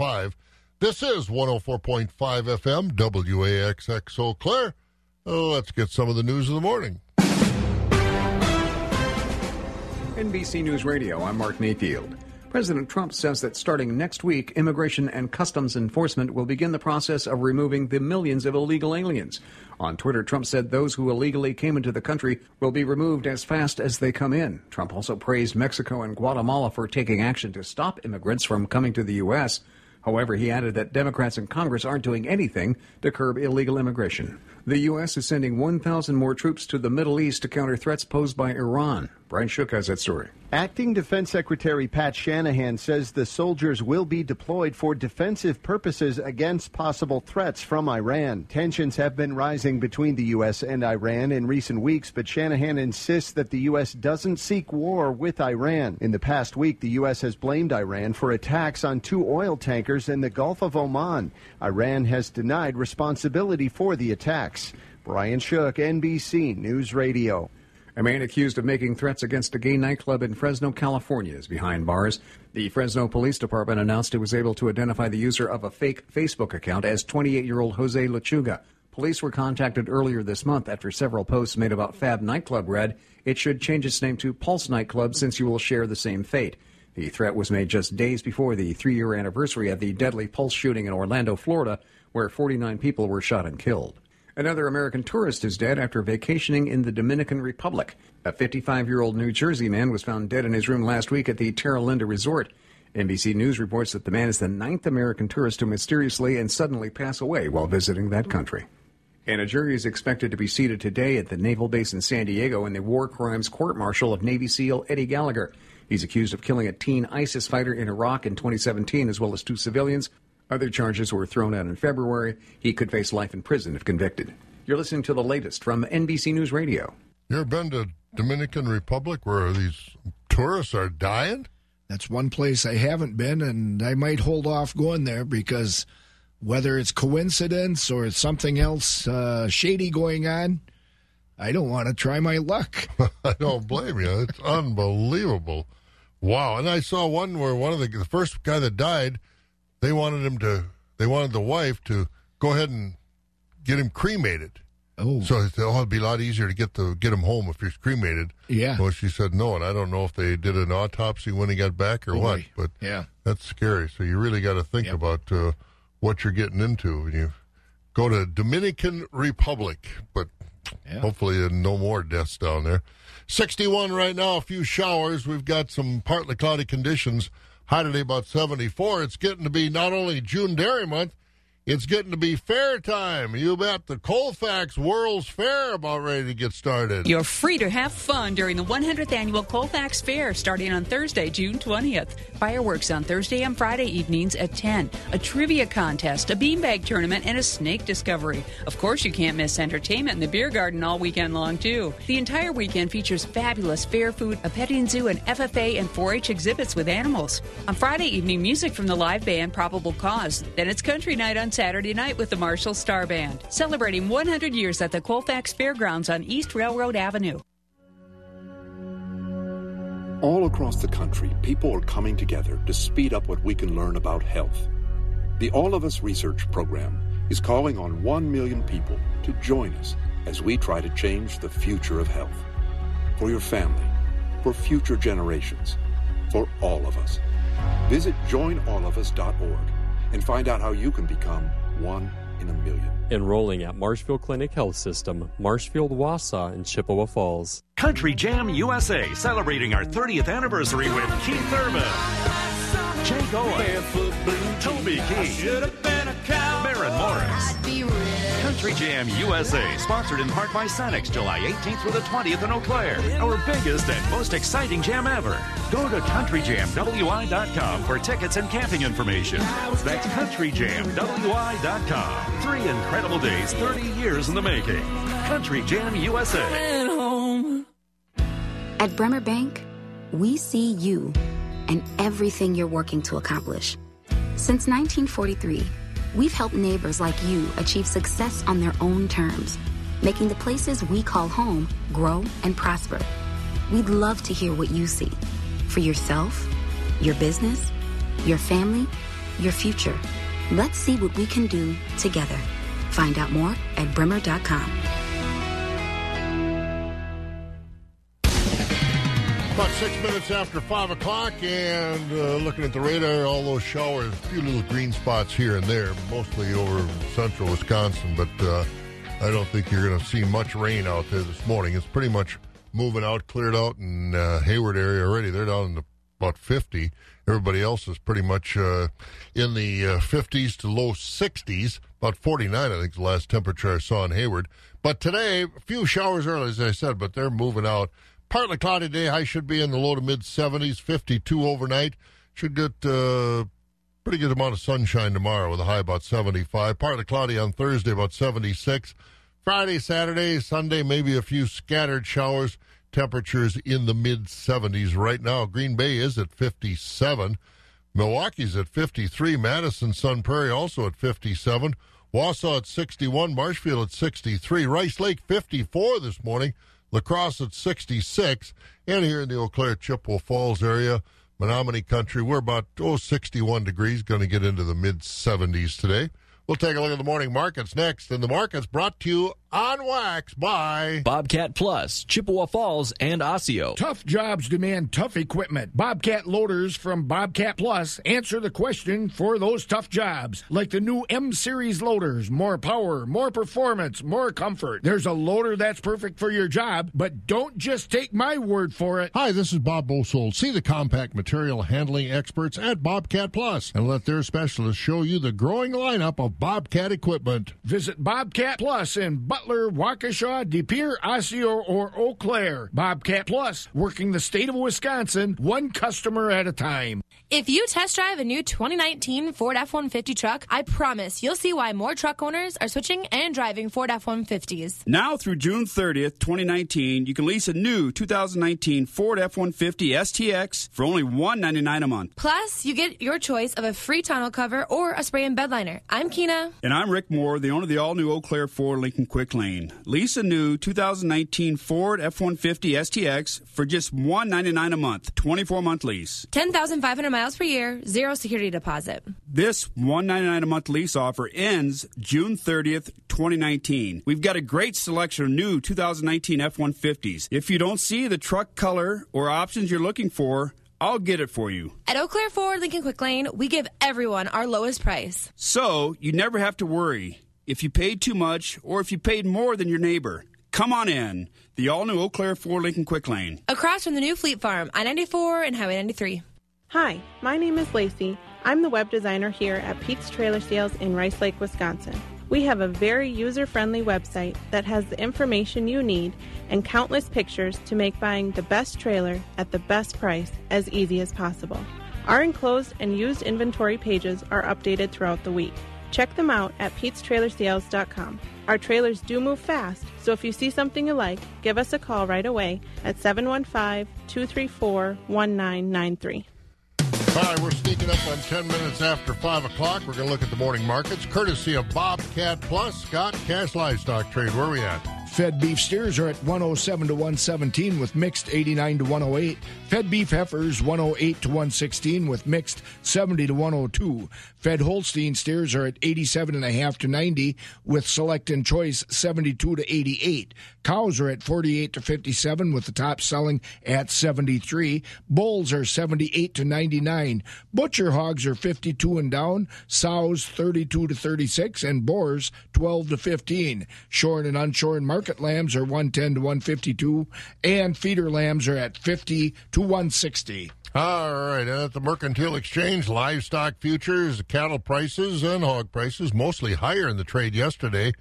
5. This is 104.5 FM, WAXX Eau Claire. Oh, let's get some of the news of the morning. NBC News Radio, I'm Mark Mayfield. President Trump says that starting next week, Immigration and Customs Enforcement will begin the process of removing the millions of illegal aliens. On Twitter, Trump said those who illegally came into the country will be removed as fast as they come in. Trump also praised Mexico and Guatemala for taking action to stop immigrants from coming to the U.S. However, he added that Democrats in Congress aren't doing anything to curb illegal immigration. The U.S. is sending 1,000 more troops to the Middle East to counter threats posed by Iran. Brian Shook has that story. Acting Defense Secretary Pat Shanahan says the soldiers will be deployed for defensive purposes against possible threats from Iran. Tensions have been rising between the U.S. and Iran in recent weeks, but Shanahan insists that the U.S. doesn't seek war with Iran. In the past week, the U.S. has blamed Iran for attacks on two oil tankers in the Gulf of Oman. Iran has denied responsibility for the attacks. Brian Shook, NBC News Radio. A man accused of making threats against a gay nightclub in Fresno, California is behind bars. The Fresno Police Department announced it was able to identify the user of a fake Facebook account as 28 year old Jose Lechuga. Police were contacted earlier this month after several posts made about Fab Nightclub read it should change its name to Pulse Nightclub since you will share the same fate. The threat was made just days before the three year anniversary of the deadly Pulse shooting in Orlando, Florida, where 49 people were shot and killed. Another American tourist is dead after vacationing in the Dominican Republic. A 55 year old New Jersey man was found dead in his room last week at the Terra Linda Resort. NBC News reports that the man is the ninth American tourist to mysteriously and suddenly pass away while visiting that country. And a jury is expected to be seated today at the Naval Base in San Diego in the war crimes court martial of Navy SEAL Eddie Gallagher. He's accused of killing a teen ISIS fighter in Iraq in 2017, as well as two civilians. Other charges were thrown out in February. He could face life in prison if convicted. You're listening to the latest from NBC News Radio. You ever been to Dominican Republic where these tourists are dying? That's one place I haven't been, and I might hold off going there because whether it's coincidence or it's something else uh, shady going on, I don't want to try my luck. I don't blame you. It's unbelievable. Wow. And I saw one where one of the, the first guy that died, they wanted him to, they wanted the wife to go ahead and get him cremated. Oh, So said, oh, it'd be a lot easier to get the get him home if he's cremated. Yeah. Well, she said no, and I don't know if they did an autopsy when he got back or Oh, what. But Yeah. that's scary. So you really got to think Yep. about uh, what you're getting into when you go to Dominican Republic. But Yeah. hopefully, uh, no more deaths down there. 61 right now. A few showers. We've got some partly cloudy conditions. High today about 74. It's getting to be not only June Dairy Month. It's getting to be fair time. You bet the Colfax World's Fair about ready to get started. You're free to have fun during the 100th annual Colfax Fair starting on Thursday, June 20th. Fireworks on Thursday and Friday evenings at 10. A trivia contest, a beanbag tournament, and a snake discovery. Of course, you can't miss entertainment in the beer garden all weekend long, too. The entire weekend features fabulous fair food, a petting zoo, and FFA and 4 H exhibits with animals. On Friday evening, music from the live band Probable Cause. Then it's country night on Saturday night with the Marshall Star Band, celebrating 100 years at the Colfax Fairgrounds on East Railroad Avenue. All across the country, people are coming together to speed up what we can learn about health. The All of Us Research Program is calling on 1 million people to join us as we try to change the future of health. For your family, for future generations, for all of us. Visit joinallofus.org and find out how you can become one in a million. Enrolling at Marshfield Clinic Health System, Marshfield, Wausau, and Chippewa Falls. Country Jam USA celebrating our 30th anniversary with Keith Urban, Jake Owen, Toby Keith, Maren Morris. Country Jam USA, sponsored in part by Sanex, July 18th through the 20th in Eau Claire. Our biggest and most exciting jam ever. Go to CountryJamWI.com for tickets and camping information. That's CountryJamWI.com. Three incredible days, 30 years in the making. Country Jam USA. At Bremer Bank, we see you and everything you're working to accomplish. Since 1943, we've helped neighbors like you achieve success on their own terms, making the places we call home grow and prosper. We'd love to hear what you see for yourself, your business, your family, your future. Let's see what we can do together. Find out more at bremer.com. About six minutes after five o'clock, and uh, looking at the radar, all those showers, a few little green spots here and there, mostly over central Wisconsin, but uh, I don't think you're going to see much rain out there this morning. It's pretty much moving out, cleared out in uh, Hayward area already. They're down in the, about 50. Everybody else is pretty much uh, in the uh, 50s to low 60s. About 49, I think, the last temperature I saw in Hayward. But today, a few showers early, as I said, but they're moving out. Partly cloudy day. High should be in the low to mid 70s. 52 overnight. Should get uh, pretty good amount of sunshine tomorrow with a high about 75. Partly cloudy on Thursday, about 76. Friday, Saturday, Sunday, maybe a few scattered showers. Temperatures in the mid 70s right now. Green Bay is at 57. Milwaukee's at 53. Madison, Sun Prairie also at 57. Wausau at 61. Marshfield at 63. Rice Lake 54 this morning. La Crosse at 66. And here in the Eau Claire Chippewa Falls area, Menomonie Country, we're about oh, 61 degrees, going to get into the mid 70s today. We'll take a look at the morning markets next. And the market's brought to you on wax by Bobcat Plus, Chippewa Falls, and Osseo. Tough jobs demand tough equipment. Bobcat loaders from Bobcat Plus answer the question for those tough jobs, like the new M Series loaders. More power, more performance, more comfort. There's a loader that's perfect for your job, but don't just take my word for it. Hi, this is Bob Bosold. See the compact material handling experts at Bobcat Plus and let their specialists show you the growing lineup of Bobcat equipment. Visit Bobcat Plus in Butler, Waukesha, De Pere, Osseo, or Eau Claire. Bobcat Plus, working the state of Wisconsin, one customer at a time. If you test drive a new 2019 Ford F 150 truck, I promise you'll see why more truck owners are switching and driving Ford F 150s. Now through June 30th, 2019, you can lease a new 2019 Ford F 150 STX for only 199 a month. Plus, you get your choice of a free tonneau cover or a spray and bed liner. I'm Kina. And I'm Rick Moore, the owner of the all new Eau Claire Ford Lincoln Quick Lane. Lease a new 2019 Ford F 150 STX for just 199 a month, 24 month lease. 10,500 miles miles per year, zero security deposit. This 199 a month lease offer ends June 30th, 2019. We've got a great selection of new 2019 F 150s. If you don't see the truck color or options you're looking for, I'll get it for you. At Eau Claire Ford Lincoln Quick Lane, we give everyone our lowest price. So you never have to worry if you paid too much or if you paid more than your neighbor. Come on in. The all new Eau Claire Ford Lincoln Quick Lane. Across from the new Fleet Farm, I 94 and Highway 93. Hi, my name is Lacey. I'm the web designer here at Pete's Trailer Sales in Rice Lake, Wisconsin. We have a very user friendly website that has the information you need and countless pictures to make buying the best trailer at the best price as easy as possible. Our enclosed and used inventory pages are updated throughout the week. Check them out at petestrailersales.com. Our trailers do move fast, so if you see something you like, give us a call right away at 715 234 1993. All right, we're sneaking up on 10 minutes after 5 o'clock. We're going to look at the morning markets, courtesy of Bobcat Plus. Scott, cash livestock trade, where are we at? Fed beef steers are at 107 to 117 with mixed 89 to 108. Fed beef heifers 108 to 116 with mixed 70 to 102. Fed Holstein steers are at 87 and a half to 90 with select and choice 72 to 88. Cows are at 48 to 57 with the top selling at 73. Bulls are 78 to 99. Butcher hogs are 52 and down. Sows 32 to 36 and boars 12 to 15. Shorn and unshorn market lambs are 110 to 152 and feeder lambs are at 50 to 160. All right, at the Mercantile Exchange, livestock futures, cattle prices, and hog prices mostly higher in the trade yesterday.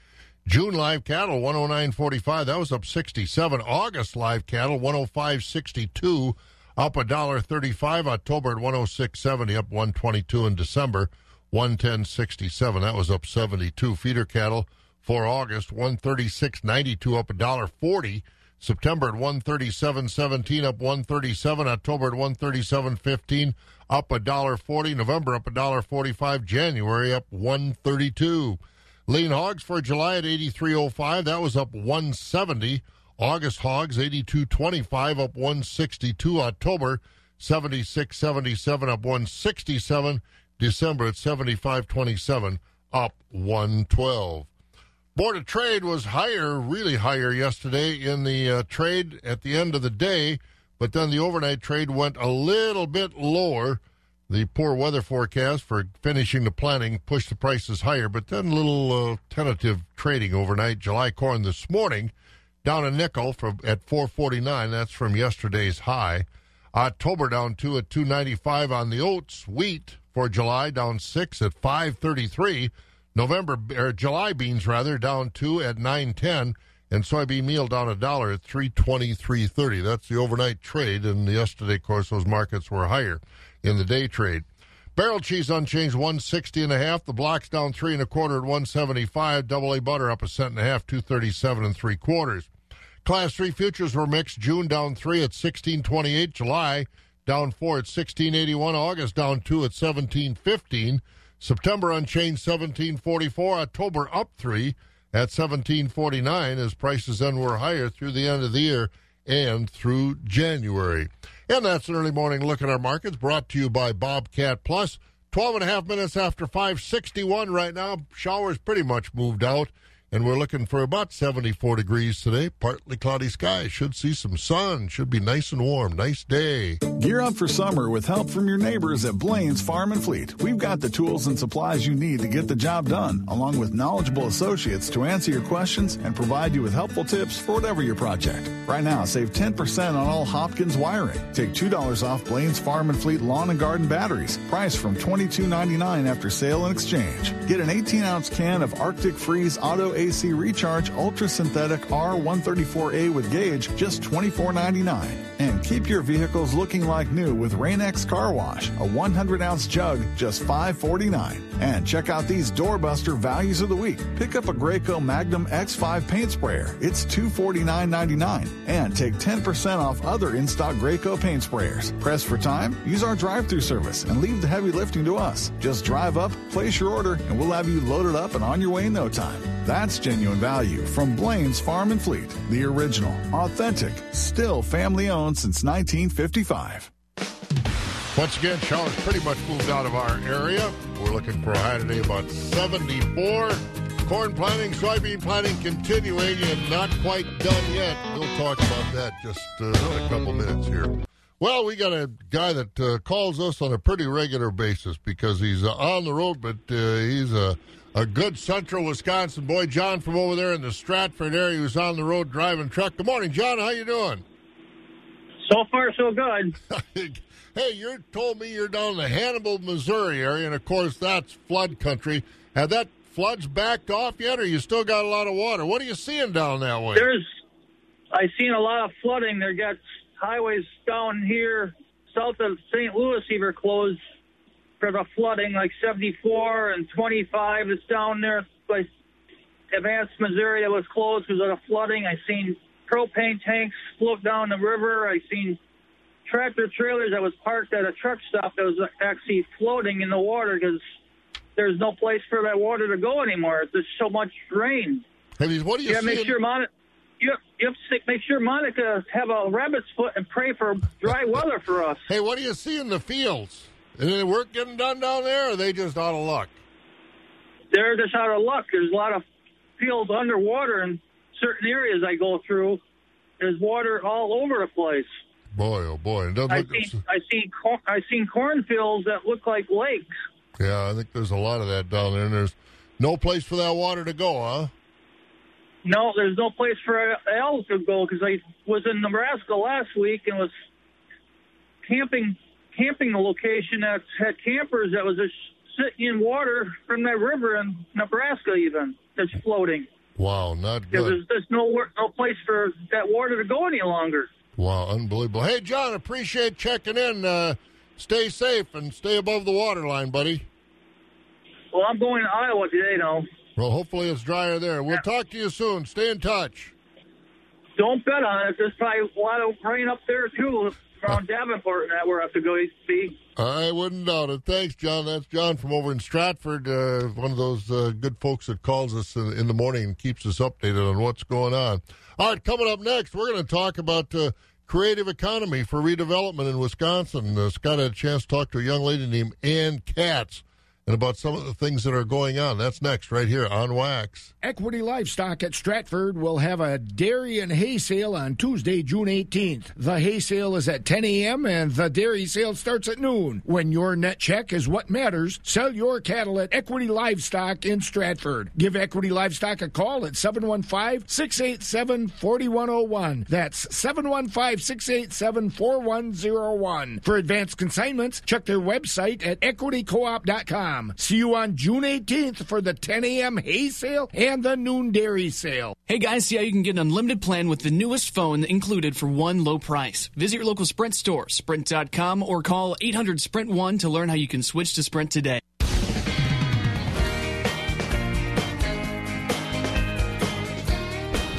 June live cattle 109.45, that was up 67. August live cattle 105.62, up a dollar 35. October at 106.70, up 122 in December 110.67, that was up 72. Feeder cattle for August 136.92, up a dollar 40. September at 137.17, up 137. October at 137.15, up a dollar 40. November up a dollar 45. January up 132. Lean hogs for July at 83.05. That was up 170. August hogs 82.25, up 162. October 76.77, up 167. December at 75.27, up 112. Board of Trade was higher, really higher yesterday in the uh, trade at the end of the day, but then the overnight trade went a little bit lower. The poor weather forecast for finishing the planting pushed the prices higher, but then a little uh, tentative trading overnight. July corn this morning down a nickel from at 449. That's from yesterday's high. October down two at 295 on the oats. Wheat for July down six at 533. November or July beans rather down two at 910 and soybean meal down a dollar at 323.30. That's the overnight trade and yesterday of course those markets were higher in the day trade. Barrel cheese unchanged 160 and. The blocks down three and a quarter at 175. Double A butter up a cent and a half, 237 and three quarters. Class three futures were mixed. June down three at 1628. July down four at 1681. August down two at 1715. September unchanged 1744. October up three at 1749 as prices then were higher through the end of the year and through January. And that's an early morning look at our markets brought to you by Bobcat Plus. 12 and a half minutes after 561 right now. Showers pretty much moved out and we're looking for about 74 degrees today. Partly cloudy sky. Should see some sun. Should be nice and warm. Nice day. Gear up for summer with help from your neighbors at Blain's Farm and Fleet. We've got the tools and supplies you need to get the job done, along with knowledgeable associates to answer your questions and provide you with helpful tips for whatever your project. Right now, save 10% on all Hopkins wiring. Take $2 off Blain's Farm and Fleet lawn and garden batteries, price from $22.99 after sale and exchange. Get an 18 ounce can of Arctic Freeze Auto AC Recharge Ultra Synthetic R134A with gauge, just $24.99. And keep your vehicles looking like new with Rain-X Car Wash, a 100 ounce jug, just $5.49. And check out these doorbuster values of the week. Pick up a Graco Magnum X5 paint sprayer. It's $249.99. And take 10% off other in stock Graco paint sprayers. Press for time? Use our drive through service and leave the heavy lifting to us. Just drive up, place your order, and we'll have you loaded up and on your way in no time. That's genuine value from Blain's Farm and Fleet. The original, authentic, still family owned since 1955. Once again, showers pretty much moved out of our area. We're looking for a high today about 74. Corn planting, soybean planting continuing and not quite done yet. We'll talk about that just uh, in a couple minutes here. Well, we got a guy that uh, calls us on a pretty regular basis because he's uh, on the road, but uh, he's a, a good central Wisconsin boy. John from over there in the Stratford area who's on the road driving truck. Good morning, John. How you doing? So far, so good. hey, you told me you're down in the Hannibal, Missouri area, and of course that's flood country. Have that floods backed off yet, or you still got a lot of water? What are you seeing down that way? There's, I seen a lot of flooding. There got highways down here south of St. Louis even closed for the flooding, like 74 and 25 is down there. Like Advanced Missouri that was closed because of the flooding. I seen propane tanks float down the river. I seen tractor trailers that was parked at a truck stop that was actually floating in the water because there's no place for that water to go anymore. There's so much rain. Hey, what do you see? yeah, make sure Monica. You have, you have to make sure Monica have a rabbit's foot and pray for dry weather for us. Hey, what do you see in the fields? Is any work getting done down there, or are they just out of luck? They're just out of luck. There's a lot of fields underwater in certain areas I go through. There's water all over the place. Boy, oh boy! I seen I seen cor- I seen cornfields that look like lakes. Yeah, I think there's a lot of that down there, and there's no place for that water to go, huh? No, there's no place for elk to go because I was in Nebraska last week and was camping camping location that had campers that was just sitting in water from that river in Nebraska even that's floating. Wow, not good. there's, there's no no place for that water to go any longer. Wow, unbelievable. Hey, John, appreciate checking in. Uh, stay safe and stay above the water line, buddy. Well, I'm going to Iowa today though. Well, hopefully it's drier there. We'll talk to you soon. Stay in touch. Don't bet on it. There's probably a lot of rain up there too around Davenport that I have to go see. I wouldn't doubt it. Thanks, John. That's John from over in Stratford, uh, one of those uh, good folks that calls us in, in the morning and keeps us updated on what's going on. All right, coming up next, we're going to talk about uh, creative economy for redevelopment in Wisconsin. Uh, Scott had a chance to talk to a young lady named Anne Katz and about some of the things that are going on. That's next, right here on Wax. Equity Livestock at Stratford will have a dairy and hay sale on Tuesday, June 18th. The hay sale is at 10 a.m. and the dairy sale starts at noon. When your net check is what matters, sell your cattle at Equity Livestock in Stratford. Give Equity Livestock a call at 715 687 4101. That's 715 687 4101. For advanced consignments, check their website at equitycoop.com. See you on June 18th for the 10 a.m. hay sale and the noon dairy sale. Hey guys, see how you can get an unlimited plan with the newest phone included for one low price. Visit your local Sprint store, sprint.com, or call 800 Sprint 1 to learn how you can switch to Sprint today.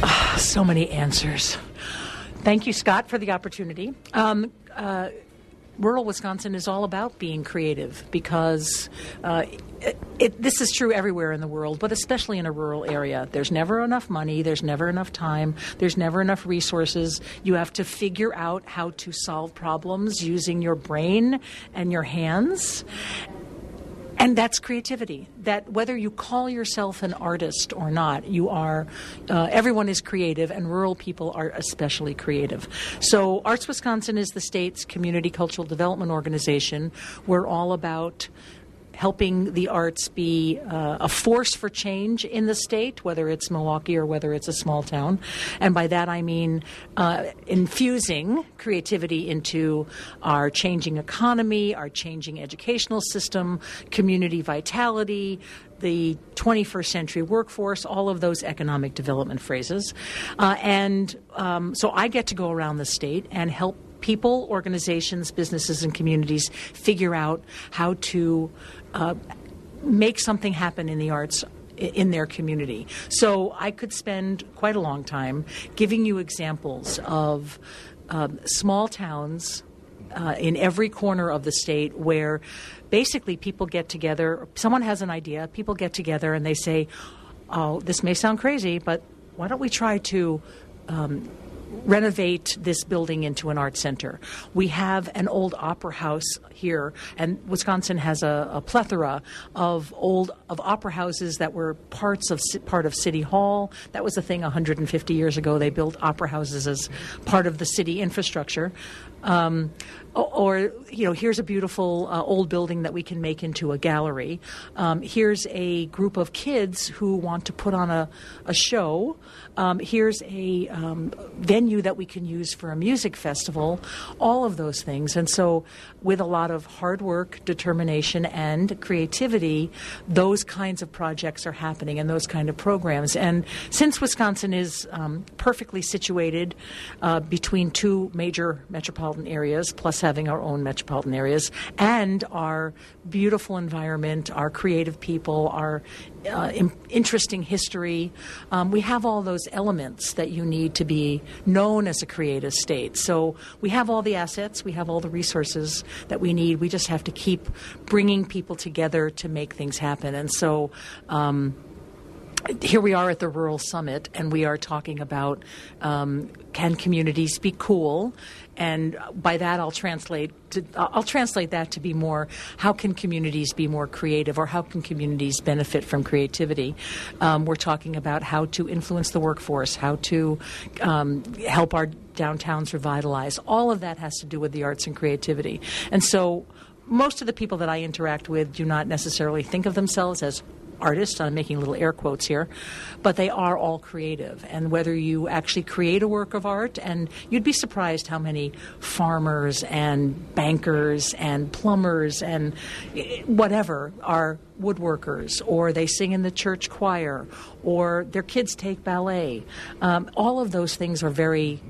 Ah, so many answers. Thank you, Scott, for the opportunity. Um, uh, rural Wisconsin is all about being creative because uh, it, it, this is true everywhere in the world, but especially in a rural area. There's never enough money, there's never enough time, there's never enough resources. You have to figure out how to solve problems using your brain and your hands. And that's creativity. That whether you call yourself an artist or not, you are, uh, everyone is creative, and rural people are especially creative. So, Arts Wisconsin is the state's community cultural development organization. We're all about helping the arts be uh, a force for change in the state, whether it's Milwaukee or whether it's a small town. And by that I mean uh, infusing creativity into our changing economy, our changing educational system, community vitality, the 21st century workforce, all of those economic development phrases. Uh, and um, so I get to go around the state and help people, organizations, businesses, and communities figure out how to uh, make something happen in the arts in their community. So I could spend quite a long time giving you examples of um, small towns uh, in every corner of the state where basically people get together, someone has an idea, people get together and they say, Oh, this may sound crazy, but why don't we try to um, renovate this building into an art center. We have an old opera house here, and Wisconsin has a, a plethora of old of opera houses that were parts of part of City Hall. That was a thing 150 years ago. They built opera houses as part of the city infrastructure. Um, or you know here's a beautiful uh, old building that we can make into a gallery um, here's a group of kids who want to put on a, a show um, here's a um, venue that we can use for a music festival all of those things and so with a lot of hard work determination and creativity those kinds of projects are happening and those kind of programs. And since wisconsin is um, perfectly situated uh, between two major metropolitan areas plus having our own metropolitan areas and our beautiful environment, our creative people, our uh, interesting history. Um, we have all those elements that you need to be known as a creative state. So we have all the assets, we have all the resources that we need. We just have to keep bringing people together to make things happen. And so. Um, here we are at the Rural Summit, and we are talking about um, can communities be cool? And by that, I'll translate. To, I'll translate that to be more: how can communities be more creative, or how can communities benefit from creativity? Um, we're talking about how to influence the workforce, how to um, help our downtowns revitalize. All of that has to do with the arts and creativity, and so most of the people that I interact with do not necessarily think of themselves as artists. I'm making little air quotes here, but they are all creative. And whether you actually create a work of art, and you'd be surprised how many farmers and bankers and plumbers and whatever are woodworkers, or they sing in the church choir, or their kids take ballet. Um, all of those things are very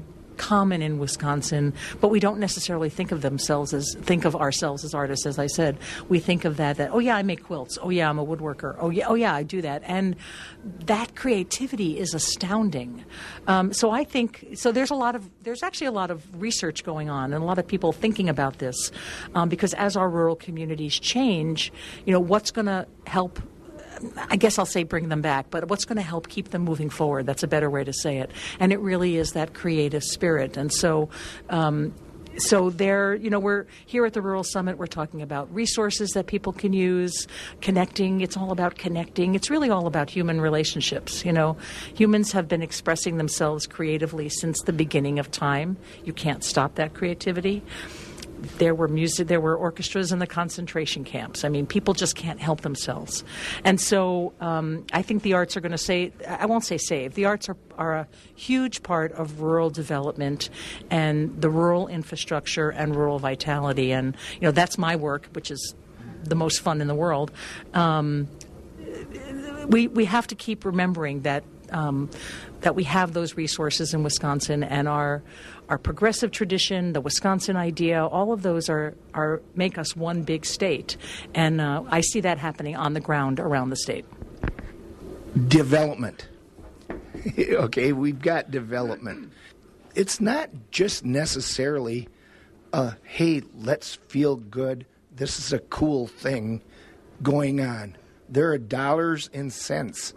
common in Wisconsin, but we don't necessarily think of themselves as think of ourselves as artists. As I said, we think of that that oh yeah, I make quilts. Oh yeah, I'm a woodworker. Oh yeah, oh yeah, I do that. And that creativity is astounding. Um, so I think so. There's a lot of there's actually a lot of research going on and a lot of people thinking about this um, because as our rural communities change, you know what's going to help I guess I'll say bring them back, but what's going to help keep them moving forward? That's a better way to say it. And it really is that creative spirit. And so, um, so there, you know, we're here at the Rural Summit. We're talking about resources that people can use, connecting. It's all about connecting. It's really all about human relationships. You know, humans have been expressing themselves creatively since the beginning of time. You can't stop that creativity there were music, there were orchestras in the concentration camps. I mean, people just can't help themselves, and so um, I think the arts are going to say, I won't say save. The arts are are a huge part of rural development and the rural infrastructure and rural vitality, and you know that's my work, which is the most fun in the world. Um, we we have to keep remembering that um, that we have those resources in Wisconsin and our our progressive tradition, the Wisconsin idea, all of those are, are make us one big state. And uh, I see that happening on the ground around the state. Development. okay, we've got development. It's not just necessarily, hey, let's feel good. This is a cool thing going on. There are dollars and cents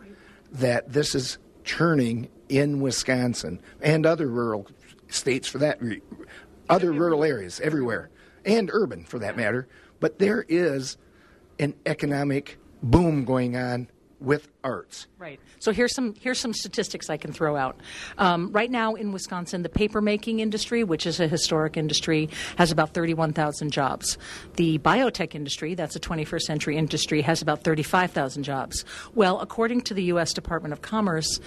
that this is churning in Wisconsin and other rural states for that, other rural areas everywhere, and urban for that matter. But there is an economic boom going on with arts. Right. So here's some here's some statistics I can throw out. Um, right now in Wisconsin, the papermaking industry, which is a historic industry, has about 31,000 jobs. The biotech industry, that's a 21st century industry, has about 35,000 jobs. Well, according to the U.S. Department of Commerce,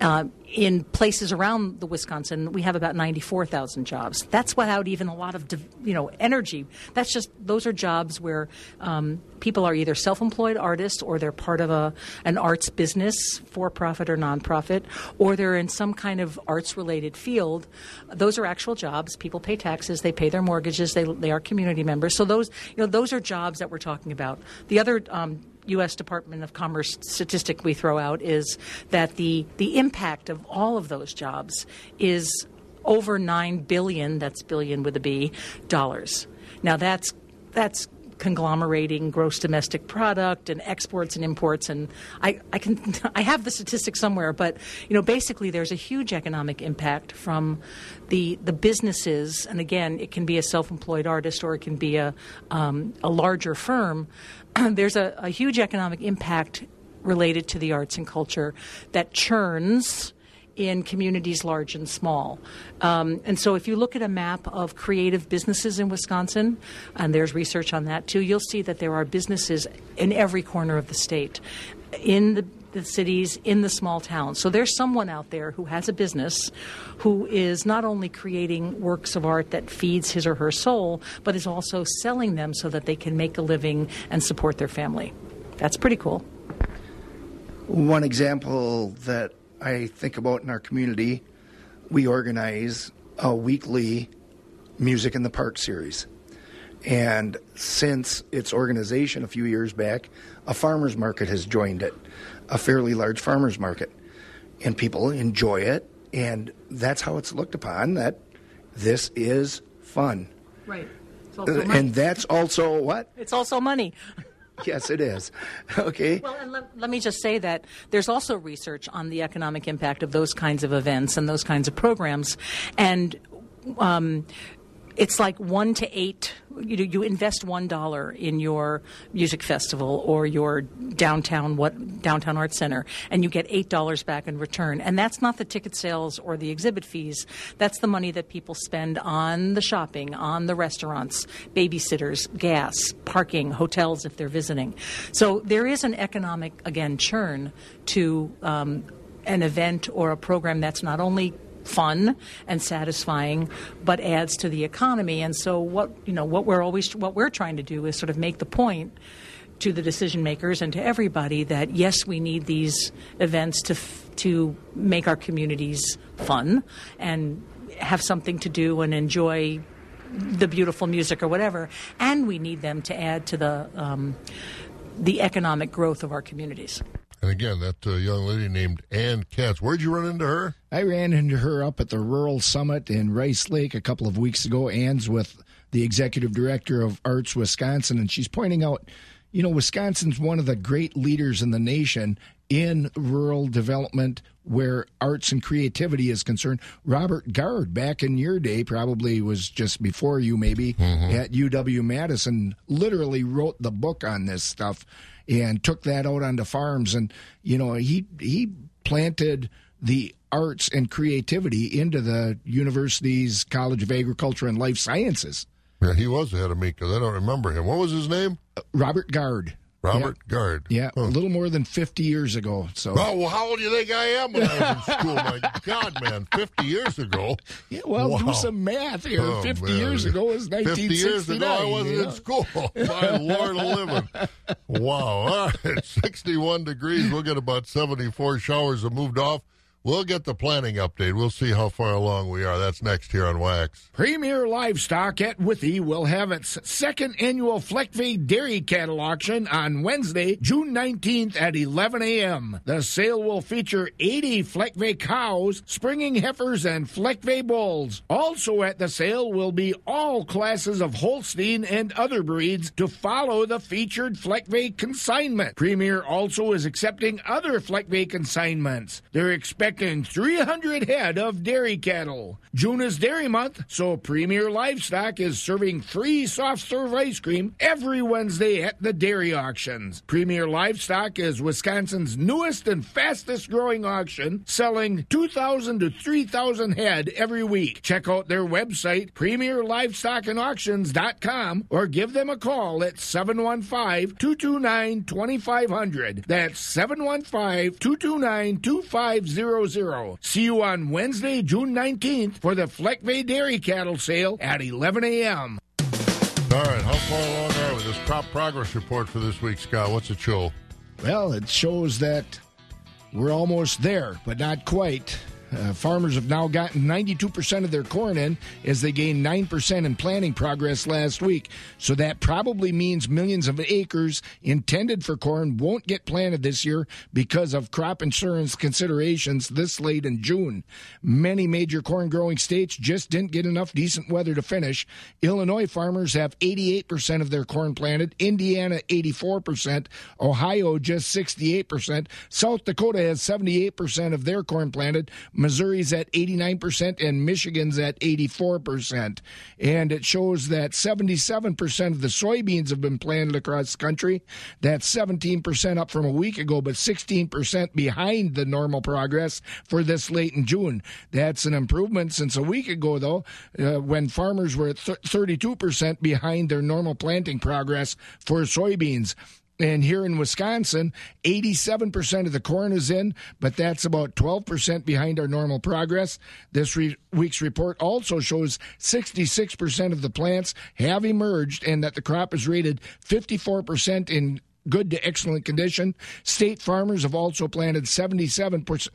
uh, in places around the Wisconsin, we have about 94,000 jobs. That's without even a lot of, you know, energy. That's just those are jobs where um, people are either self-employed artists or they're part of a an arts business, for profit or nonprofit, or they're in some kind of arts-related field. Those are actual jobs. People pay taxes. They pay their mortgages. They they are community members. So those you know those are jobs that we're talking about. The other um, U.S. Department of Commerce statistic we throw out is that the the impact of all of those jobs is over nine billion. That's billion with a B dollars. Now that's that's conglomerating gross domestic product and exports and imports. And I, I can I have the statistics somewhere but you know basically there's a huge economic impact from the the businesses. And again it can be a self-employed artist or it can be a um, a larger firm. There's a, a huge economic impact related to the arts and culture that churns in communities large and small. Um, and so, if you look at a map of creative businesses in Wisconsin, and there's research on that too, you'll see that there are businesses in every corner of the state. In the the cities in the small towns. So there's someone out there who has a business who is not only creating works of art that feeds his or her soul, but is also selling them so that they can make a living and support their family. That's pretty cool. One example that I think about in our community, we organize a weekly Music in the Park series. And since its organization a few years back, a farmer's market has joined it a fairly large farmers market, and people enjoy it, and that's how it's looked upon. That this is fun, right? And that's also what? It's also money. yes, it is. Okay. Well, and let, let, me just say that there's also research on the economic impact of those kinds of events and those kinds of programs, and um, it's like one to eight. You know, you invest one dollar in your music festival or your downtown what downtown art center, and you get eight dollars back in return. And that's not the ticket sales or the exhibit fees. That's the money that people spend on the shopping, on the restaurants, babysitters, gas, parking, hotels if they're visiting. So there is an economic again churn to. Um, an event or a program that's not only fun and satisfying, but adds to the economy. And so, what you know, what we're always what we're trying to do is sort of make the point to the decision makers and to everybody that yes, we need these events to to make our communities fun and have something to do and enjoy the beautiful music or whatever, and we need them to add to the um, the economic growth of our communities. And again, that uh, young lady named Anne Katz. Where'd you run into her? I ran into her up at the Rural Summit in Rice Lake a couple of weeks ago. Anne's with the executive director of Arts Wisconsin, and she's pointing out, you know, Wisconsin's one of the great leaders in the nation in rural development where arts and creativity is concerned. Robert Gard, back in your day, probably was just before you, maybe Mm-hmm. at UW Madison, literally wrote the book on this stuff and took that out onto farms. And you know, he he planted the arts and creativity into the university's College of Agriculture and Life Sciences. Yeah, he was the head of Mika. I don't remember him. What was his name? Robert Gard. Robert Gard. Yeah, a little more than 50 years ago. So Oh, well, how old do you think I am when I was in school? My God, man, 50 years ago. Yeah, well, do some math here. Oh, 50 man. years ago was 50 years ago, I wasn't you in school. Oh, my Lord living. Wow. All right, 61 degrees. We'll get about 74 showers have moved off. We'll get the planning update. We'll see how far along we are. That's next here on Wax. Premier Livestock at Withee will have its second annual Fleckvieh Dairy Cattle Auction on Wednesday, June 19th at 11 a.m. The sale will feature 80 Fleckvieh cows, springing heifers, and Fleckvieh bulls. Also at the sale will be all classes of Holstein and other breeds to follow the featured Fleckvieh consignment. Premier also is accepting other Fleckvieh consignments. They're expecting 300 head of dairy cattle. June is Dairy Month, so Premier Livestock is serving free soft serve ice cream every Wednesday at the dairy auctions. Premier Livestock is Wisconsin's newest and fastest growing auction, selling 2,000 to 3,000 head every week. Check out their website, premierlivestockandauctions.com, or give them a call at 715 229 2500. That's 715 229 2500. See you on Wednesday, June 19th for the Fleckvieh Dairy Cattle Sale at 11 a.m. All right, how far along are we? This crop progress report for this week, Scott. What's it show? Well, it shows that we're almost there, but not quite. Uh, farmers have now gotten 92% of their corn in as they gained 9% in planting progress last week. So that probably means millions of acres intended for corn won't get planted this year because of crop insurance considerations this late in June. Many major corn growing states just didn't get enough decent weather to finish. Illinois farmers have 88% of their corn planted, Indiana 84%, Ohio just 68%, South Dakota has 78% of their corn planted. Missouri's at 89% and Michigan's at 84%. And it shows that 77% of the soybeans have been planted across the country. That's 17% up from a week ago, but 16% behind the normal progress for this late in June. That's an improvement since a week ago, though, uh, when farmers were at th- 32% behind their normal planting progress for soybeans. And here in Wisconsin, 87% of the corn is in, but that's about 12% behind our normal progress. This re- week's report also shows 66% of the plants have emerged and that the crop is rated 54% in good to excellent condition. State farmers have also planted 77%.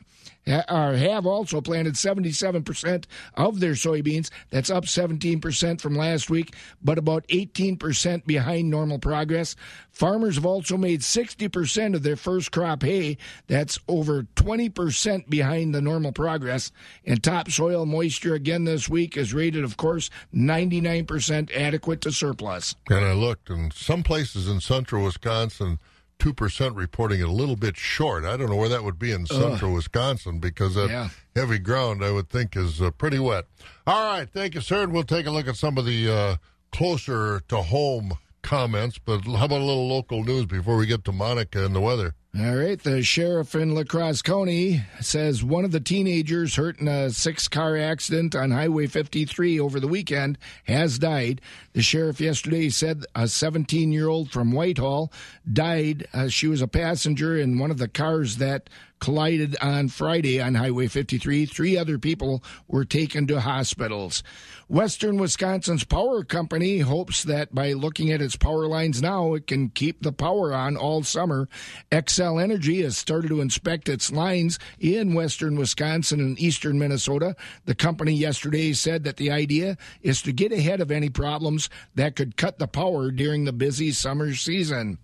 Or have also planted 77% of their soybeans. That's up 17% from last week, but about 18% behind normal progress. Farmers have also made 60% of their first crop hay. That's over 20% behind the normal progress. And topsoil moisture again this week is rated, of course, 99% adequate to surplus. And I looked, and some places in central Wisconsin, 2% reporting it a little bit short. I don't know where that would be in central Wisconsin because that Yeah. heavy ground, I would think, is uh, pretty wet. All right, thank you, sir. And we'll take a look at some of the uh, closer to home comments. But how about a little local news before we get to Monica and the weather? All right, the sheriff in La Crosse County says one of the teenagers hurt in a six car accident on Highway 53 over the weekend has died. The sheriff yesterday said a 17 year old from Whitehall died. Uh, she was a passenger in one of the cars that collided on Friday on Highway 53. Three other people were taken to hospitals. Western Wisconsin's power company hopes that by looking at its power lines now, it can keep the power on all summer. Xcel Energy has started to inspect its lines in western Wisconsin and eastern Minnesota. The company yesterday said that the idea is to get ahead of any problems that could cut the power during the busy summer season.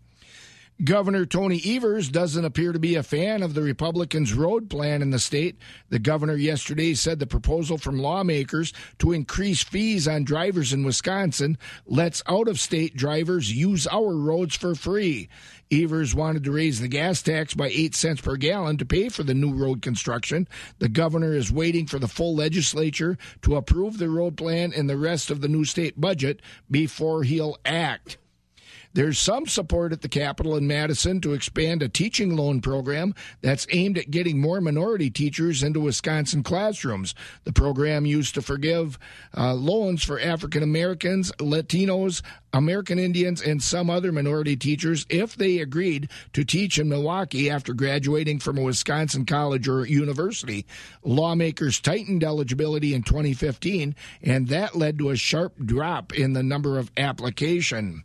Governor Tony Evers doesn't appear to be a fan of the Republicans' road plan in the state. The governor yesterday said the proposal from lawmakers to increase fees on drivers in Wisconsin lets out of state drivers use our roads for free. Evers wanted to raise the gas tax by 8 cents per gallon to pay for the new road construction. The governor is waiting for the full legislature to approve the road plan and the rest of the new state budget before he'll act. There's some support at the Capitol in Madison to expand a teaching loan program that's aimed at getting more minority teachers into Wisconsin classrooms. The program used to forgive uh, loans for African Americans, Latinos, American Indians, and some other minority teachers if they agreed to teach in Milwaukee after graduating from a Wisconsin college or university. Lawmakers tightened eligibility in 2015, and that led to a sharp drop in the number of application.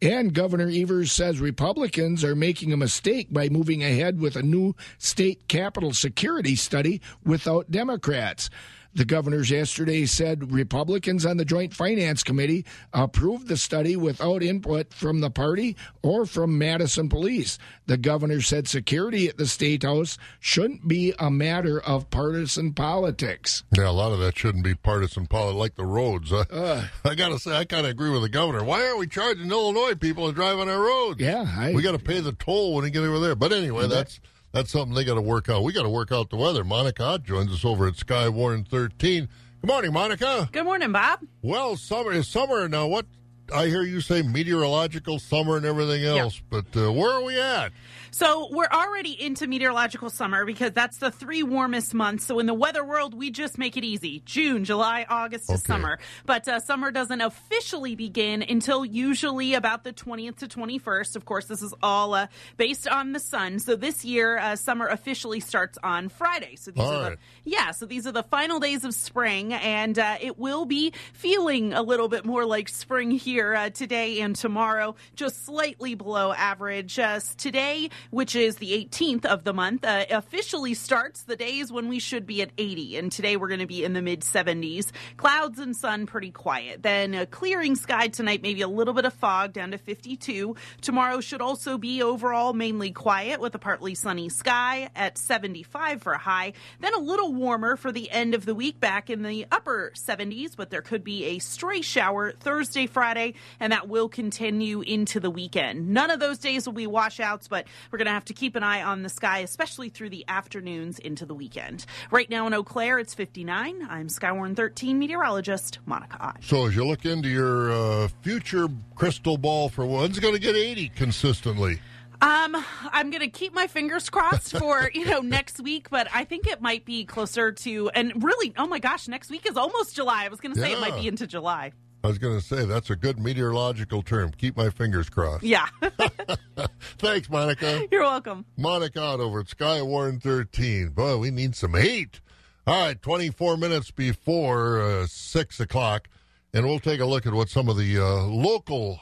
And Governor Evers says Republicans are making a mistake by moving ahead with a new state capitol security study without Democrats. The governors yesterday said Republicans on the Joint Finance Committee approved the study without input from the party or from Madison Police. The governor said security at the State House shouldn't be a matter of partisan politics. Yeah, a lot of that shouldn't be partisan politics, like the roads. Uh, uh, I got to say, I kind of agree with the governor. Why aren't we charging Illinois people to drive on our roads? Yeah, I, we got to pay the toll when we get over there. But anyway, that's that's something they got to work out. We got to work out the weather. Monica Ott joins us over at Sky Skywarn 13. Good morning, Monica. Good morning, Bob. Well, summer is summer now. What I hear you say meteorological summer and everything else, yep. but uh, where are we at? So we're already into meteorological summer because that's the three warmest months. So in the weather world, we just make it easy: June, July, August is okay. summer. But uh, summer doesn't officially begin until usually about the 20th to 21st. Of course, this is all uh, based on the sun. So this year, uh, summer officially starts on Friday. So these all are right. the yeah. So these are the final days of spring, and uh, it will be feeling a little bit more like spring here uh, today and tomorrow. Just slightly below average. Uh, today which is the 18th of the month, uh, officially starts the days when we should be at 80. And today we're going to be in the mid 70s. Clouds and sun pretty quiet. Then a clearing sky tonight, maybe a little bit of fog down to 52. Tomorrow should also be overall mainly quiet with a partly sunny sky at 75 for a high. Then a little warmer for the end of the week back in the upper 70s, but there could be a stray shower Thursday, Friday, and that will continue into the weekend. None of those days will be washouts, but we're going to have to keep an eye on the sky, especially through the afternoons into the weekend. Right now in Eau Claire, it's 59. I'm Skywarn 13 meteorologist Monica Ott. So as you look into your uh, future crystal ball for when's going to get 80 consistently? Um, I'm gonna keep my fingers crossed for you know next week, but I think it might be closer to and really, oh my gosh, next week is almost July. I was gonna say yeah. it might be into July. I was going to say that's a good meteorological term. Keep my fingers crossed. Yeah. Thanks, Monica. You're welcome. Monica Ott over at Skywarn 13. Boy, we need some heat. All right, 24 minutes before uh, 6 o'clock, and we'll take a look at what some of the uh, local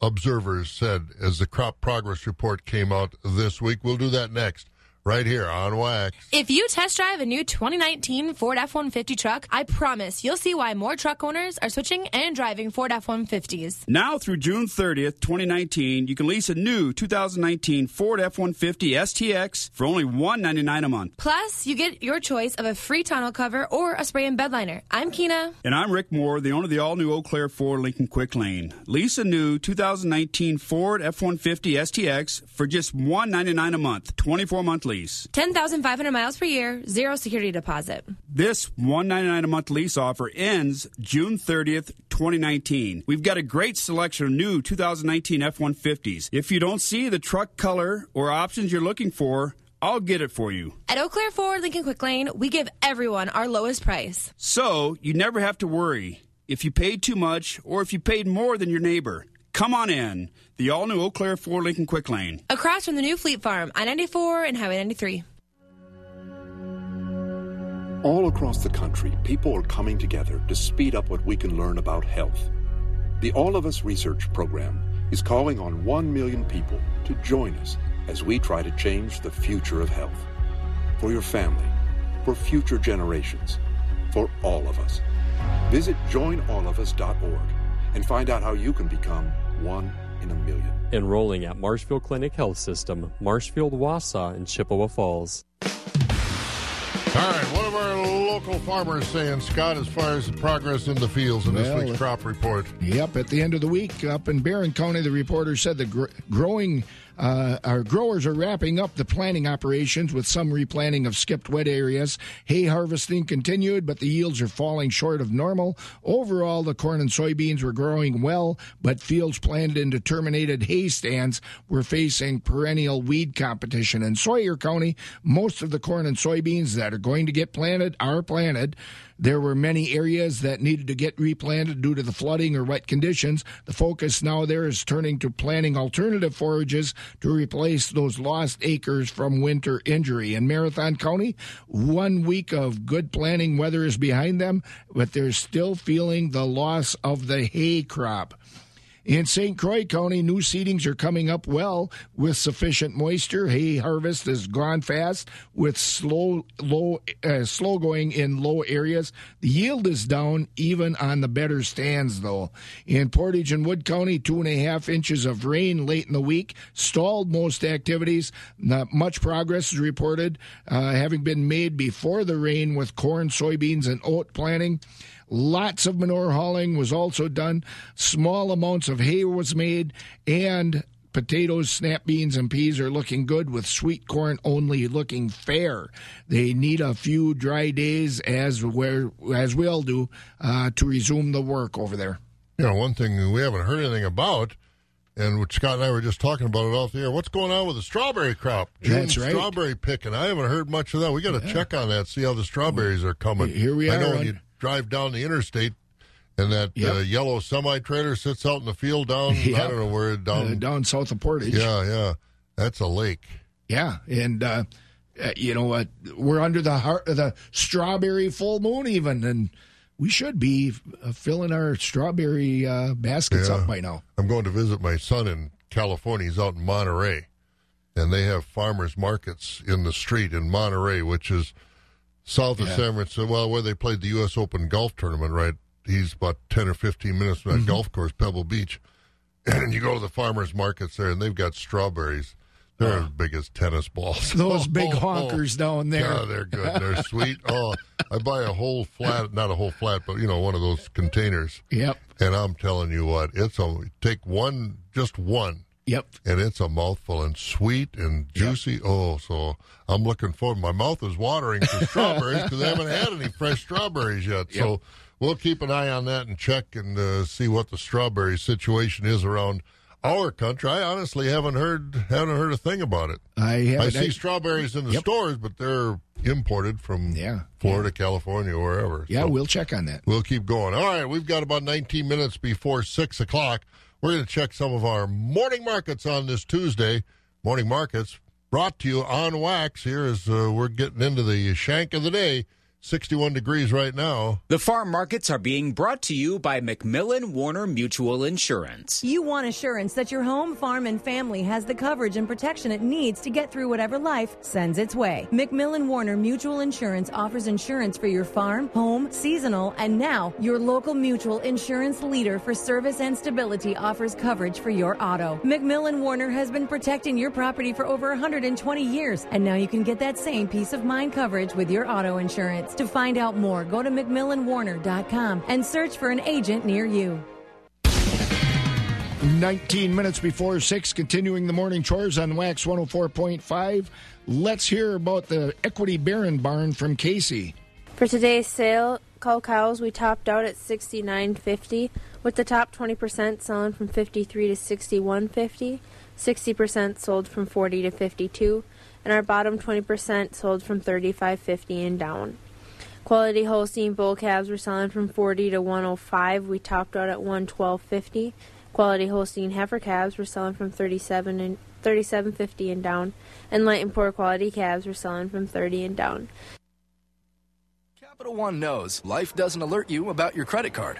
observers said as the crop progress report came out this week. We'll do that next right here on Wax. If you test drive a new 2019 Ford F 150 truck, I promise you'll see why more truck owners are switching and driving Ford F 150s. Now through June 30th, 2019, you can lease a new 2019 Ford F 150 STX for only 199 a month. Plus, you get your choice of a free tonneau cover or a spray and bed liner. I'm Kina. And I'm Rick Moore, the owner of the all new Eau Claire Ford Lincoln Quick Lane. Lease a new 2019 Ford F 150 STX for just 199 a month, 24 monthly lease. 10,500 miles per year, zero security deposit. This 199 a month lease offer ends June 30th, 2019. We've got a great selection of new 2019 F-150s. If you don't see the truck color or options you're looking for, I'll get it for you. At Eau Claire Ford Lincoln Quick Lane, we give everyone our lowest price. So you never have to worry if you paid too much or if you paid more than your neighbor. Come on in. The all new Eau Claire Ford Lincoln Quick Lane. Across from the new Fleet Farm, I 94 and Highway 93. All across the country, people are coming together to speed up what we can learn about health. The All of Us Research Program is calling on 1 million people to join us as we try to change the future of health. For your family, for future generations, for all of us. Visit joinallofus.org and find out how you can become one in a million. Enrolling at Marshfield Clinic Health System, Marshfield, Wausau, and Chippewa Falls. All right, what are our local farmers saying, Scott, as far as the progress in the fields in Well, this week's crop report? Yep, at the end of the week up in Barron County, the reporter said the gr- growing uh, our growers are wrapping up the planting operations with some replanting of skipped wet areas. Hay harvesting continued, but the yields are falling short of normal. Overall, the corn and soybeans were growing well, but fields planted into terminated hay stands were facing perennial weed competition. In Sawyer County, most of the corn and soybeans that are going to get planted are planted. There were many areas that needed to get replanted due to the flooding or wet conditions. The focus now there is turning to planting alternative forages to replace those lost acres from winter injury. In Marathon County, one week of good planting weather is behind them, but they're still feeling the loss of the hay crop. In St. Croix County, new seedings are coming up well with sufficient moisture. Hay harvest has gone fast with slow, low, uh, slow going in low areas. The yield is down even on the better stands, though. In Portage and Wood County, two and a half inches of rain late in the week stalled most activities. Not much progress is reported, uh, having been made before the rain with corn, soybeans, and oat planting. Lots of manure hauling was also done. Small amounts of hay was made, and potatoes, snap beans, and peas are looking good, with sweet corn only looking fair. They need a few dry days, as we as we all do, uh, to resume the work over there. You know, one thing we haven't heard anything about, and which Scott and I were just talking about it off the air. What's going on with the strawberry crop? June That's right. Strawberry picking. I haven't heard much of that. We got to check on that, see how the strawberries are coming. Here we I are know when on- you drive down the interstate. And that Yep. uh, yellow semi trailer sits out in the field down. I don't know where down. Uh, down south of Portage. Yeah, yeah, that's a lake. Yeah, and uh, uh, you know what? We're under the heart of the strawberry full moon, even, and we should be uh, filling our strawberry uh, baskets Yeah. up by now. I'm going to visit my son in California. He's out in Monterey, and they have farmers markets in the street in Monterey, which is south of Yeah. San Francisco. Well, where they played the U.S. Open golf tournament, right? He's about ten or fifteen minutes from that Mm-hmm. golf course, Pebble Beach, and you go to the farmers markets there, and they've got strawberries. They're as big as tennis balls. Those big Oh, oh, oh. honkers down there. Yeah, they're good. They're sweet. Oh, I buy a whole flat, not a whole flat, but you know, one of those containers. Yep. And I'm telling you what, it's a take one, just one, Yep. and it's a mouthful and sweet and juicy. Oh, so I'm looking forward. My mouth is watering for strawberries because I haven't had any fresh strawberries yet. So we'll keep an eye on that and check and uh, see what the strawberry situation is around our country. I honestly haven't heard haven't heard a thing about it. I I see strawberries in the Yep. stores, but they're imported from Yeah. Florida, California, wherever. yeah, So- we'll check on that. We'll keep going. All right, we've got about 19 minutes before 6 o'clock. We're going to check some of our morning markets on this Tuesday. Morning markets brought to you on wax here as uh, we're getting into the shank of the day. 61 degrees right now. The farm markets are being brought to you by McMillan Warner Mutual Insurance. You want assurance that your home, farm, and family has the coverage and protection it needs to get through whatever life sends its way. McMillan Warner Mutual Insurance offers insurance for your farm, home, seasonal, and now your local mutual insurance leader for service and stability offers coverage for your auto. McMillan Warner has been protecting your property for over 120 years, and now you can get that same peace of mind coverage with your auto insurance. To find out more, go to McMillanWarner.com and search for an agent near you. 19 minutes before 6, continuing the morning chores on Wax 104.5. Let's hear about the Equity Barron Barn from Casey. For today's sale, call cows we topped out at 69.50 with the top 20% selling from 53 to 61.50, 60% sold from 40 to 52, and our bottom 20% sold from 35.50 and down. Quality Holstein bull calves were selling from 40 to 105. We topped out at 112.50. Quality Holstein heifer calves were selling from 37 and 37.50 and down, and light and poor quality calves were selling from 30 and down. Capital One knows life doesn't alert you about your credit card.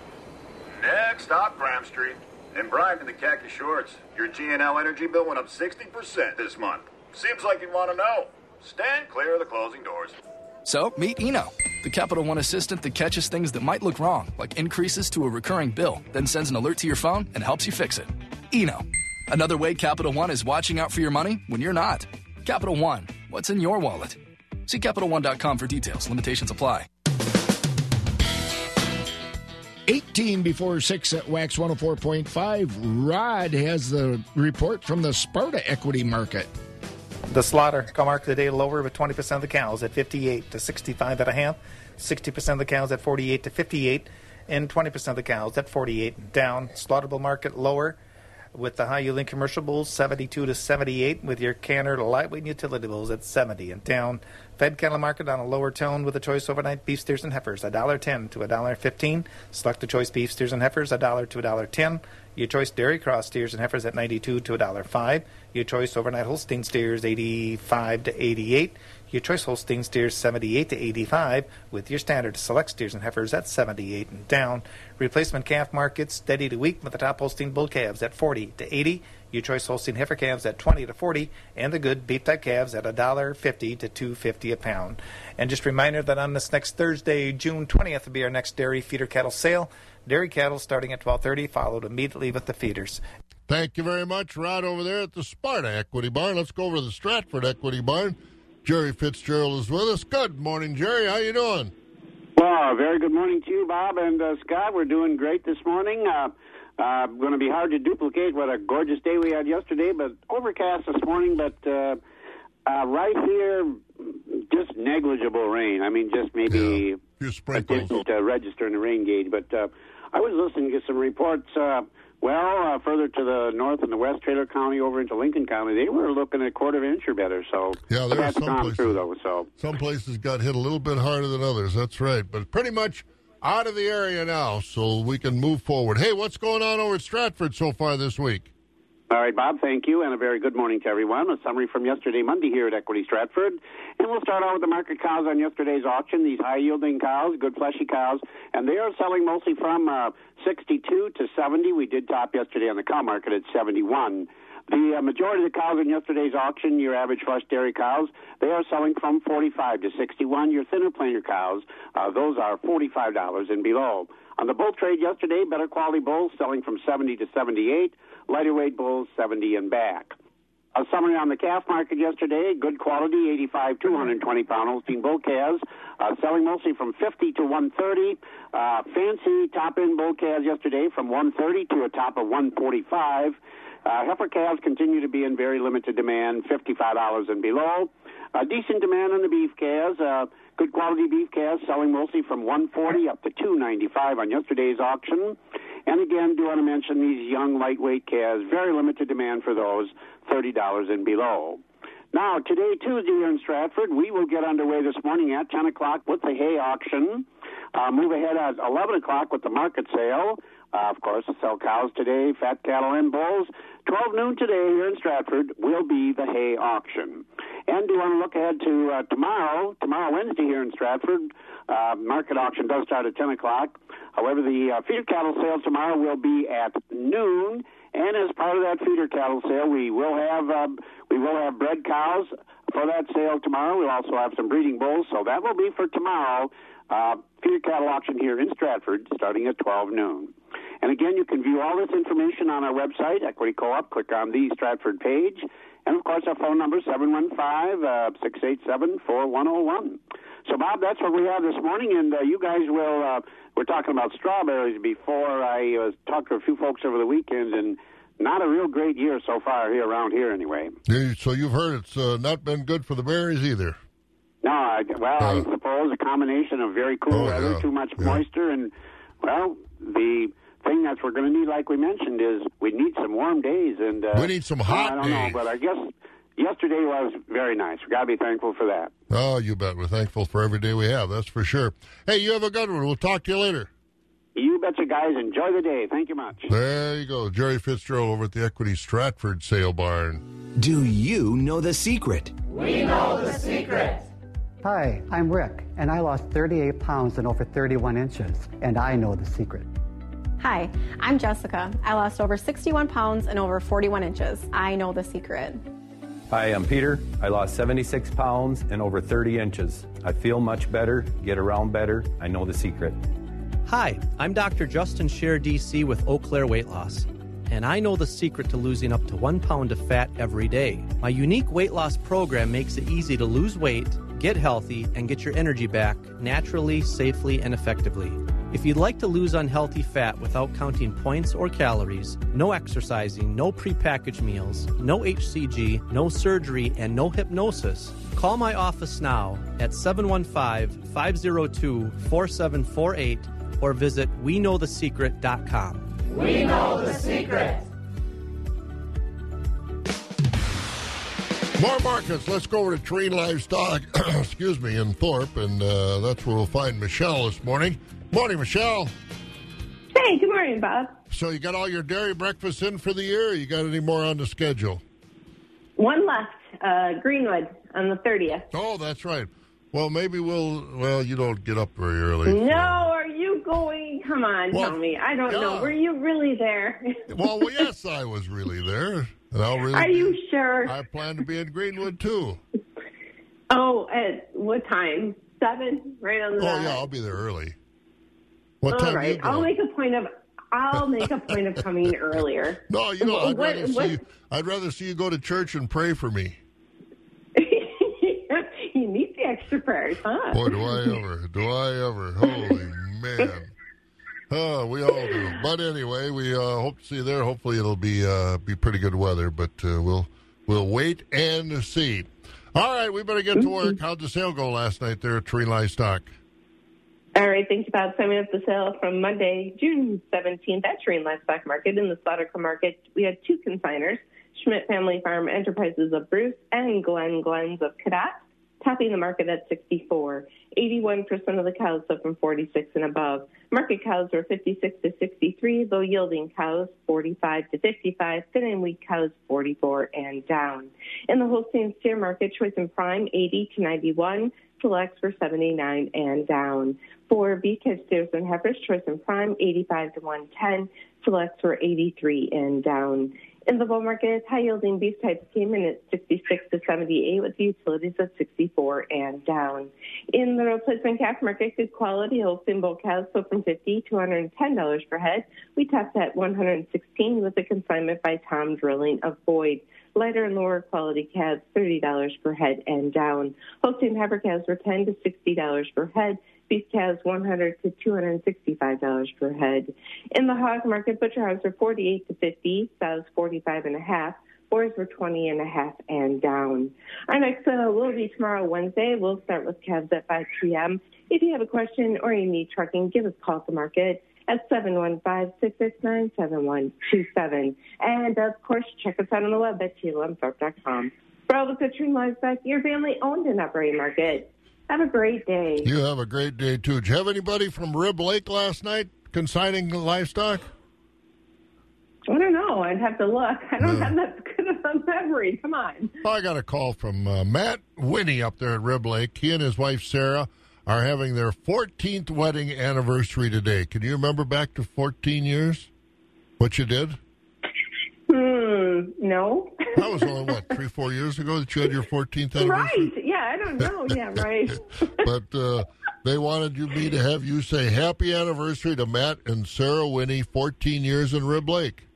Next stop, Graham Street. And Brian from the khaki shorts. Your GNL energy bill went up 60% this month. Seems like you'd want to know. Stand clear of the closing doors. So, meet Eno, the Capital One assistant that catches things that might look wrong, like increases to a recurring bill, then sends an alert to your phone and helps you fix it. Eno, Another way Capital One is watching out for your money when you're not. Capital One, what's in your wallet? See CapitalOne.com for details. Limitations apply. 18 before 6 at Wax 104.5. Rod has the report from the Sparta equity market. The slaughter cow market today lower with 20% of the cows at 58 to 65 and a half, 60% of the cows at 48 to 58, and 20% of the cows at 48 down. Slaughterable market lower with the high yielding commercial bulls 72 to 78 with your canner lightweight utility bulls at 70 and down. Fed cattle market on a lower tone with a choice overnight beef steers and heifers $1.10 to $1.15 select the choice beef steers and heifers $1 to $1.10 your choice dairy cross steers and heifers at 92 to $1.05 your choice overnight holstein steers 85 to 88 your choice Holstein steers 78 to 85, with your standard select steers and heifers at 78 and down. Replacement calf market steady to weak, with the top Holstein bull calves at 40 to 80. Your choice Holstein heifer calves at 20 to 40, and the good beef type calves at $1.50 to 2.50 a pound. And just a reminder that on this next Thursday, June 20th, will be our next dairy feeder cattle sale. Dairy cattle starting at 12:30, followed immediately with the feeders. Thank you very much, Rod, over there at the Sparta Equity Barn. Let's go over to the Stratford Equity Barn. Jerry Fitzgerald is with us. Good morning, Jerry. How are you doing? Well, very good morning to you, Bob and uh, Scott. We're doing great this morning. Uh, uh, going to be hard to duplicate what a gorgeous day we had yesterday, but overcast this morning. But uh, uh, right here, just negligible rain. I mean, just maybe yeah, a didn't uh, register in the rain gauge. But uh, I was listening to some reports. Uh, well, uh, further to the north in the west, Taylor County over into Lincoln County, they were looking at a quarter of an inch or better. So yeah, there that's some gone places, through though. So some places got hit a little bit harder than others. That's right, but pretty much out of the area now, so we can move forward. Hey, what's going on over at Stratford so far this week? All right, Bob, thank you, and a very good morning to everyone. A summary from yesterday, Monday, here at Equity Stratford. And we'll start out with the market cows on yesterday's auction. These high yielding cows, good fleshy cows, and they are selling mostly from uh, 62 to 70. We did top yesterday on the cow market at 71. The uh, majority of the cows in yesterday's auction, your average flush dairy cows, they are selling from 45 to 61. Your thinner planer cows, uh, those are $45 and below. On the bull trade yesterday, better quality bulls selling from 70 to 78, lighter weight bulls 70 and back. A summary on the calf market yesterday, good quality, 85 to 120 pound Holstein bull calves, uh, selling mostly from 50 to 130. Uh, fancy top end bull calves yesterday from 130 to a top of 145. Uh, heifer calves continue to be in very limited demand, $55 and below. Uh, decent demand on the beef calves. Uh, good quality beef calves selling mostly from 140 up to 295 on yesterday's auction. And again, do want to mention these young lightweight calves. Very limited demand for those, $30 and below. Now, today, Tuesday here in Stratford, we will get underway this morning at 10 o'clock with the hay auction. Uh, move ahead at 11 o'clock with the market sale. Uh, of course, sell cows today, fat cattle and bulls. 12 noon today here in Stratford will be the hay auction. And do you want to look ahead to uh, tomorrow, tomorrow Wednesday here in Stratford? Uh, market auction does start at 10 o'clock. However, the uh, feeder cattle sale tomorrow will be at noon. And as part of that feeder cattle sale, we will have uh, we will have bred cows for that sale tomorrow. We'll also have some breeding bulls, so that will be for tomorrow. Uh, feeder cattle auction here in Stratford, starting at 12 noon. And again, you can view all this information on our website, Equity Co-op. Click on the Stratford page. And of course, our phone number, 715-687-4101. So, Bob, that's what we have this morning. And uh, you guys will, uh, we're talking about strawberries before. I uh, talked to a few folks over the weekend, and not a real great year so far here around here anyway. So you've heard it's uh, not been good for the berries either. No, I, well, I suppose a combination of very cool Oh, weather, yeah, too much yeah. moisture, and, well, the thing that we're going to need, like we mentioned, is we need some warm days. and uh, We need some hot I don't know, days. but I guess yesterday was very nice. we got to be thankful for that. Oh, you bet. We're thankful for every day we have. That's for sure. Hey, you have a good one. We'll talk to you later. You betcha, guys. Enjoy the day. Thank you much. There you go. Jerry Fitzgerald over at the Equity Stratford Sale Barn. Do you know the secret? We know the secret. Hi, I'm Rick, and I lost 38 pounds and over 31 inches, and I know the secret. Hi, I'm Jessica. I lost over 61 pounds and over 41 inches. I know the secret. Hi, I'm Peter. I lost 76 pounds and over 30 inches. I feel much better, get around better. I know the secret. Hi, I'm Dr. Justin Scheer, DC with Eau Claire Weight Loss. and I know the secret to losing up to one pound of fat every day. My unique weight loss program makes it easy to lose weight, get healthy, and get your energy back naturally, safely, and effectively. If you'd like to lose unhealthy fat without counting points or calories, no exercising, no prepackaged meals, no HCG, no surgery, and no hypnosis, call my office now at 715 502 4748 or visit WeKnowTheSecret.com. We know the secret. More markets. Let's go over to Tree Livestock, excuse me, in Thorp, and uh, that's where we'll find Michelle this morning. Morning, Michelle. Hey, good morning, Bob. So you got all your dairy breakfasts in for the year? Or you got any more on the schedule? One left, uh, Greenwood on the 30th. Oh, that's right. Well, maybe we'll. Well, you don't get up very early. No, are you going? Come on, Well, tell me. I don't know. Were you really there? well, well, yes, I was really there, and I'll really. Are you sure? I plan to be in Greenwood too. Oh, at what time? Seven, right on the. Oh yeah, I'll be there early. What All right? I'll make a point of. I'll make a point of coming earlier. No, you know, I'd What- rather what- see. You, I'd rather see you go to church and pray for me. you need the extra prayers, huh? Boy, do I ever! Do I ever! Holy man! Oh, we all do. But anyway, we uh, hope to see you there. Hopefully, it'll be uh, be pretty good weather. But uh, we'll we'll wait and see. All right, we better get to work. How'd the sale go last night there at Tree Livestock? All right, thanks about summing up the sale from Monday, June 17th at Terrain Livestock Market. In the slaughter market, we had two consigners, Schmidt Family Farm Enterprises of Bruce and Glen Glens of Cadott, topping the market at 64. 81% of the cows sold from 46 and above. Market cows were 56 to 63, low yielding cows 45 to 55, thin and weak cows 44 and down. In the Holstein steer market, choice and prime 80 to 91, selects were 79 and down. For catch steers and heifers, choice and prime 85 to 110, selects were 83 and down. In the bull market, high yielding beef types came in at 66 to 78 with the utilities at 64 and down. In the replacement calf market, good quality Holstein bull cows sold from 50 to $110 per head. We topped at 116 with a consignment by Tom Drilling of Boyd. Lighter and lower quality calves, $30 per head and down. Holstein heifer calves were 10 to $60 per head. Beef calves, 100 to $265 per head. In the hog market, butcher hogs were 48 to 50, sows 45 and a half. Boars were 20 and a half and down. Our next sale will be tomorrow, Wednesday. We'll start with calves at 5 p.m. If you have a question or you need trucking, give us a call at the market at 715-669-7127. And of course, check us out on the web at TLMthorpe.com. For all the Citrine Livestock, your family owned and operated market. Have a great day. You have a great day too. Did you have anybody from Rib Lake last night consigning livestock? I don't know. I'd have to look. I don't have that good of a memory. Come on. I got a call from uh, Matt Winnie up there at Rib Lake. He and his wife Sarah are having their 14th wedding anniversary today. Can you remember back to 14 years? What you did? Hmm. No. That was only what three, four years ago that you had your 14th anniversary. right. Yeah. I don't know. Yeah. Right. but uh, they wanted you me to have you say happy anniversary to Matt and Sarah Winnie, 14 years in Rib Lake.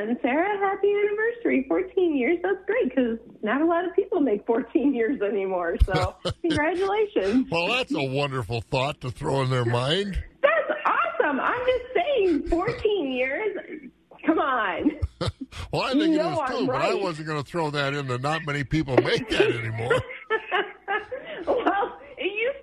Well, hey, Matt and Sarah, happy anniversary. 14 years. That's great because not a lot of people make 14 years anymore. So, congratulations. Well, that's a wonderful thought to throw in their mind. That's awesome. I'm just saying, 14 years. Come on. Well, I think You it know is too, I'm but I wasn't going to throw that in. That not many people make that anymore. Well, it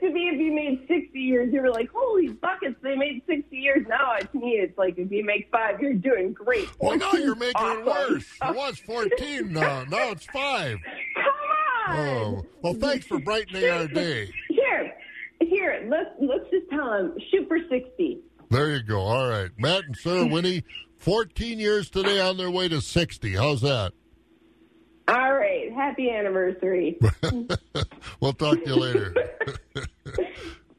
to be if you made 60 years, you were like, holy buckets, they made 60 years. Now, to me, it's like if you make five, you're doing great. Oh, well, now you're making it awesome. worse. It was 14 now. Now it's five. Come on. Oh, well, thanks for brightening our day. Here, here, let's, let's just tell them, shoot for 60. There you go. All right. Matt and Sarah Winnie, 14 years today on their way to 60. How's that? All right. Happy anniversary. We'll talk to you later.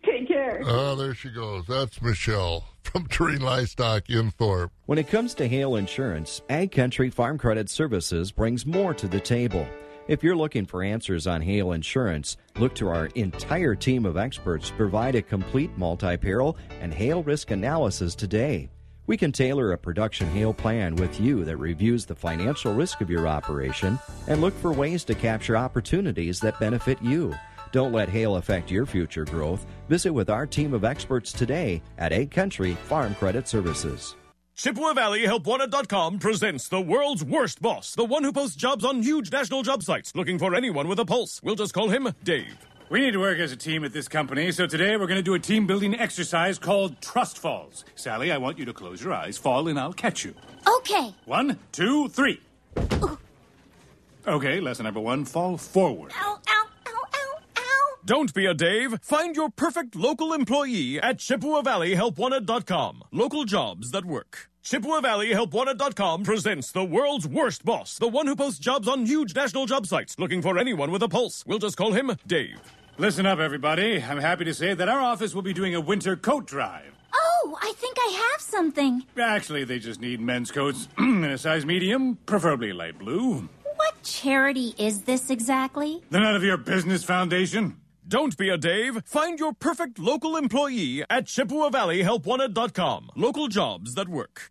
Take care. Oh, there she goes. That's Michelle from Terrain Livestock in Thorp. When it comes to hail insurance, Ag Country Farm Credit Services brings more to the table. If you're looking for answers on hail insurance, look to our entire team of experts to provide a complete multi peril and hail risk analysis today. We can tailor a production hail plan with you that reviews the financial risk of your operation and look for ways to capture opportunities that benefit you. Don't let hail affect your future growth. Visit with our team of experts today at Ag Country Farm Credit Services. Chippewa Valley HelpWanted.com presents the world's worst boss, the one who posts jobs on huge national job sites, looking for anyone with a pulse. We'll just call him Dave. We need to work as a team at this company, so today we're going to do a team building exercise called Trust Falls. Sally, I want you to close your eyes, fall, and I'll catch you. Okay. One, two, three. Okay, lesson number one fall forward. Ow, ow, ow, ow, ow. Don't be a Dave. Find your perfect local employee at Chippewa Valley HelpWanted.com. Local jobs that work. Chippewa Valley HelpWanted.com presents the world's worst boss, the one who posts jobs on huge national job sites, looking for anyone with a pulse. We'll just call him Dave. Listen up, everybody. I'm happy to say that our office will be doing a winter coat drive. Oh, I think I have something. Actually, they just need men's coats in a size medium, preferably light blue. What charity is this exactly? The None of Your Business Foundation. Don't be a Dave. Find your perfect local employee at Chippewa Valley HelpWanted.com. Local jobs that work.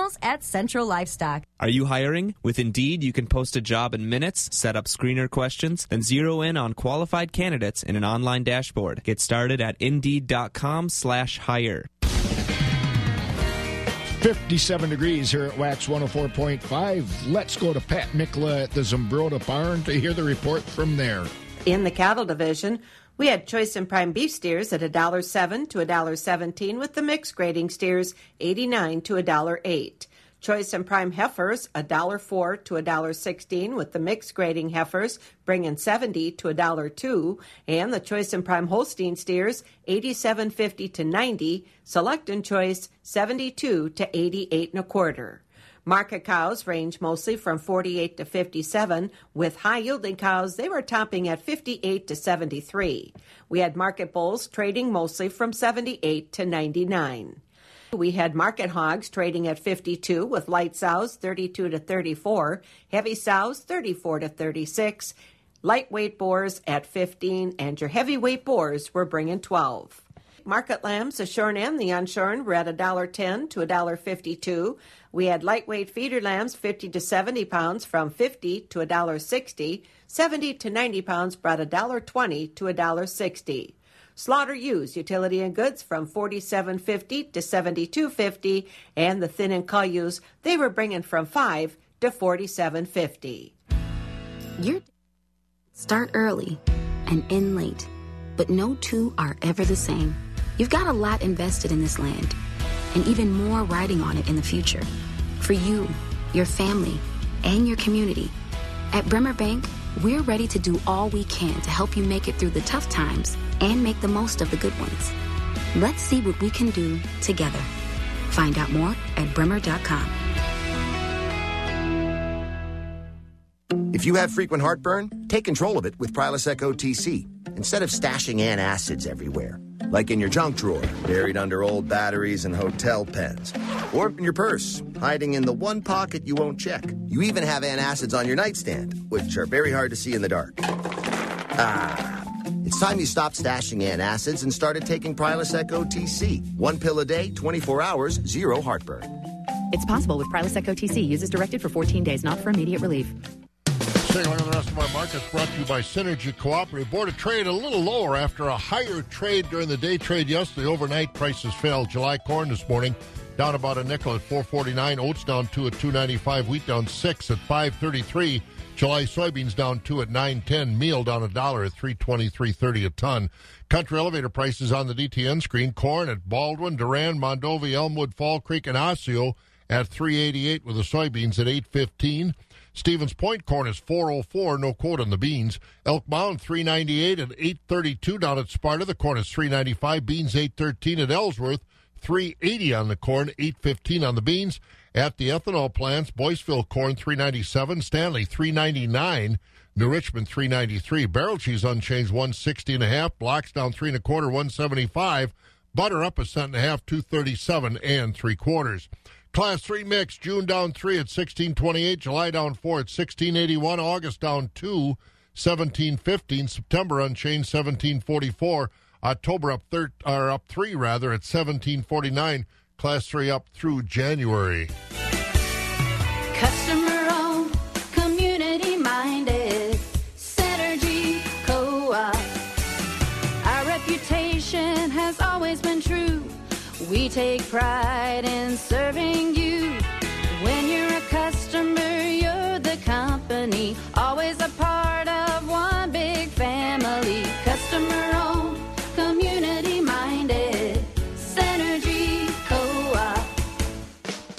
professionals at Central Livestock. Are you hiring? With Indeed, you can post a job in minutes, set up screener questions, then zero in on qualified candidates in an online dashboard. Get started at Indeed.com slash hire. 57 degrees here at Wax 104.5. Let's go to Pat Mikla at the Zumbrota Barn to hear the report from there. In the cattle division, we had choice and prime beef steers at $1.07 to $1.17 with the mixed grading steers 89 to $1.08. Choice and prime heifers $1.04 to $1.16 with the mixed grading heifers bringing 70 to $1.02 and the choice and prime Holstein steers 87.50 to 90, select and choice 72 to 88 and a quarter. Market cows range mostly from 48 to 57, with high yielding cows, they were topping at 58 to 73. We had market bulls trading mostly from 78 to 99. We had market hogs trading at 52 with light sows 32 to 34, heavy sows 34 to 36, lightweight boars at 15, and your heavyweight boars were bringing 12. Market lambs, the shorn and the unshorn, were at $1.10 to $1.52. We had lightweight feeder lambs, 50 to 70 pounds, from 50 to $1.60. 70 to 90 pounds brought $1.20 to $1.60. Slaughter ewes, utility and goods from 47.50 to 72.50, and the thin and cull ewes, they were bringing from 5 to 47.50. Your start early and end late, but no two are ever the same. You've got a lot invested in this land, and even more riding on it in the future. For you, your family, and your community. At Bremer Bank, we're ready to do all we can to help you make it through the tough times and make the most of the good ones. Let's see what we can do together. Find out more at bremer.com. If you have frequent heartburn, take control of it with Prilosec OTC instead of stashing antacids everywhere, like in your junk drawer, buried under old batteries and hotel pens, or in your purse, hiding in the one pocket you won't check. You even have antacids on your nightstand, which are very hard to see in the dark. Ah, it's time you stopped stashing antacids and started taking Prilosec OTC. One pill a day, 24 hours, zero heartburn. It's possible with Prilosec OTC. Uses directed for 14 days, not for immediate relief. Taking a look at the rest of our markets brought to you by Synergy Cooperative. Board of Trade a little lower after a higher trade during the day trade yesterday. Overnight prices fell. July corn this morning down about a nickel at 449. Oats down two at 295. Wheat down six at 533. July soybeans down two at 910. Meal down a dollar at 323.30 a ton. Country elevator prices on the DTN screen. Corn at Baldwin, Durand, Mondovi, Elmwood, Fall Creek, and Osseo at 388 with the soybeans at 815. Stevens Point corn is 404, no quote on the beans. Elk Mound 398 and 832 down at Sparta. The corn is 395. Beans 813 at Ellsworth. 380 on the corn, 815 on the beans. At the ethanol plants, Boyceville corn 397, Stanley 399, New Richmond 393, barrel cheese unchanged 160 and a half, blocks down three and a quarter 175, butter up a cent and a half 237 and three quarters. Class 3 mix, June down 3 at 1628, July down 4 at 1681, August down 2, 1715, September unchanged 1744, October up thir- or up 3 rather at 1749, Class 3 up through January. Customer owned, community minded, Synergy Co-op. Our reputation has always take pride in serving you. When you're a customer, you're the company. Always a part of one big family. Customer owned, community minded. Synergy Co-op.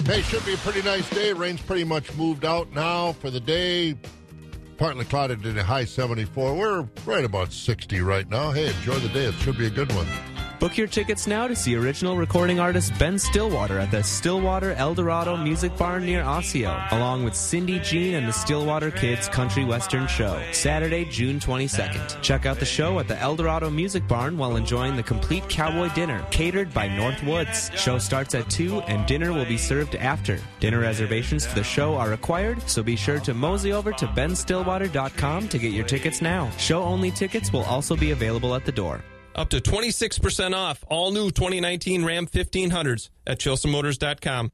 Hey, should be a pretty nice day. Rain's pretty much moved out now for the day. Partly clouded to the high 74. We're right about 60 right now. Hey, enjoy the day. It should be a good one. Book your tickets now to see original recording artist Ben Stillwater at the Stillwater Eldorado Music Barn near Osseo, along with Cindy Jean and the Stillwater Kids Country Western Show, Saturday, June 22nd. Check out the show at the Eldorado Music Barn while enjoying the complete cowboy dinner catered by North Woods. Show starts at 2 and dinner will be served after. Dinner reservations for the show are required, so be sure to mosey over to benstillwater.com to get your tickets now. Show only tickets will also be available at the door. Up to 26% off all new 2019 Ram 1500s at ChilsonMotors.com.